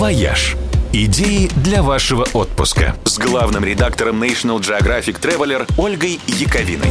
«Вояж». Идеи для вашего отпуска с главным редактором National Geographic Traveler Ольгой Яковиной.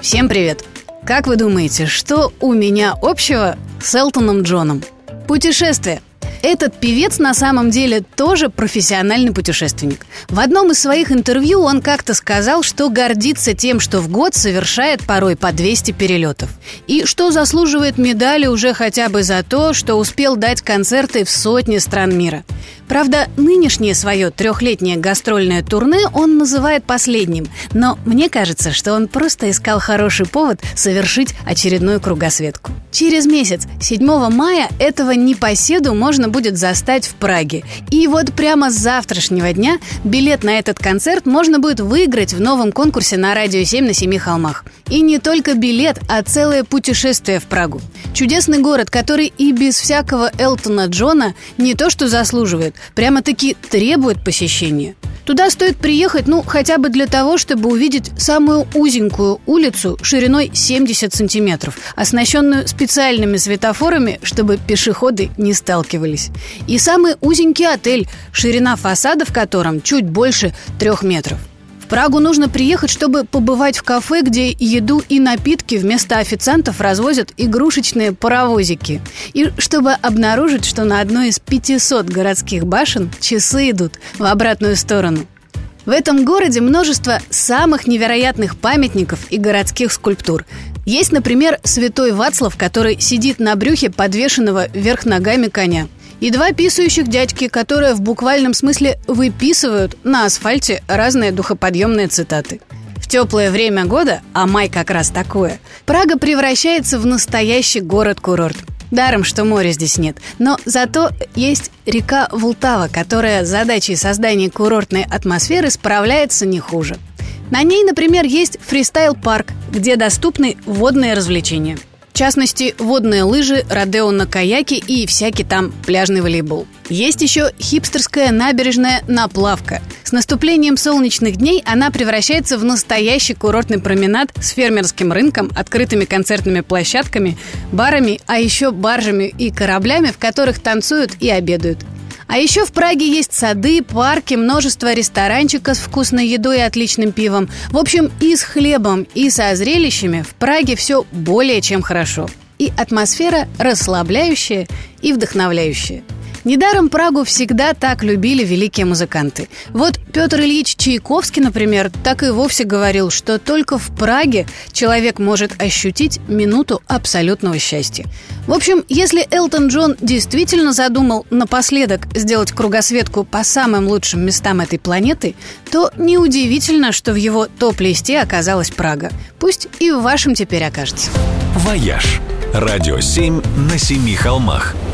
Всем привет! Как вы думаете, что у меня общего с Элтоном Джоном? Путешествие – этот певец на самом деле тоже профессиональный путешественник. В одном из своих интервью он как-то сказал, что гордится тем, что в год совершает порой по 200 перелетов. И что заслуживает медали уже хотя бы за то, что успел дать концерты в сотни стран мира. Правда, нынешнее свое трехлетнее гастрольное турне он называет последним, но мне кажется, что он просто искал хороший повод совершить очередную кругосветку. Через месяц, 7 мая, этого непоседу можно будет застать в Праге. И вот прямо с завтрашнего дня билет на этот концерт можно будет выиграть в новом конкурсе на Радио 7 на Семи холмах. И не только билет, а целое путешествие в Прагу. Чудесный город, который и без всякого Элтона Джона не то что заслуживает, прямо-таки требует посещения. Туда стоит приехать, ну, хотя бы для того, чтобы увидеть самую узенькую улицу шириной 70 сантиметров, оснащенную специальными светофорами, чтобы пешеходы не сталкивались. И самый узенький отель, ширина фасада в котором чуть больше трех метров. Прагу нужно приехать, чтобы побывать в кафе, где еду и напитки вместо официантов развозят игрушечные паровозики. И чтобы обнаружить, что на одной из 500 городских башен часы идут в обратную сторону. В этом городе множество самых невероятных памятников и городских скульптур. Есть, например, святой Вацлав, который сидит на брюхе подвешенного вверх ногами коня – и два писающих дядьки, которые в буквальном смысле выписывают на асфальте разные духоподъемные цитаты. В теплое время года, а май как раз такое, Прага превращается в настоящий город-курорт. Даром, что моря здесь нет. Но зато есть река Волтава, которая с задачей создания курортной атмосферы справляется не хуже. На ней, например, есть фристайл-парк, где доступны водные развлечения – частности, водные лыжи, родео на каяке и всякий там пляжный волейбол. Есть еще хипстерская набережная Наплавка. С наступлением солнечных дней она превращается в настоящий курортный променад с фермерским рынком, открытыми концертными площадками, барами, а еще баржами и кораблями, в которых танцуют и обедают. А еще в Праге есть сады, парки, множество ресторанчиков с вкусной едой и отличным пивом. В общем, и с хлебом, и со зрелищами в Праге все более чем хорошо. И атмосфера расслабляющая и вдохновляющая – Недаром Прагу всегда так любили великие музыканты. Вот Петр Ильич Чайковский, например, так и вовсе говорил, что только в Праге человек может ощутить минуту абсолютного счастья. В общем, если Элтон Джон действительно задумал напоследок сделать кругосветку по самым лучшим местам этой планеты, то неудивительно, что в его топ-листе оказалась Прага. Пусть и в вашем теперь окажется. «Вояж» – радио 7 на семи холмах –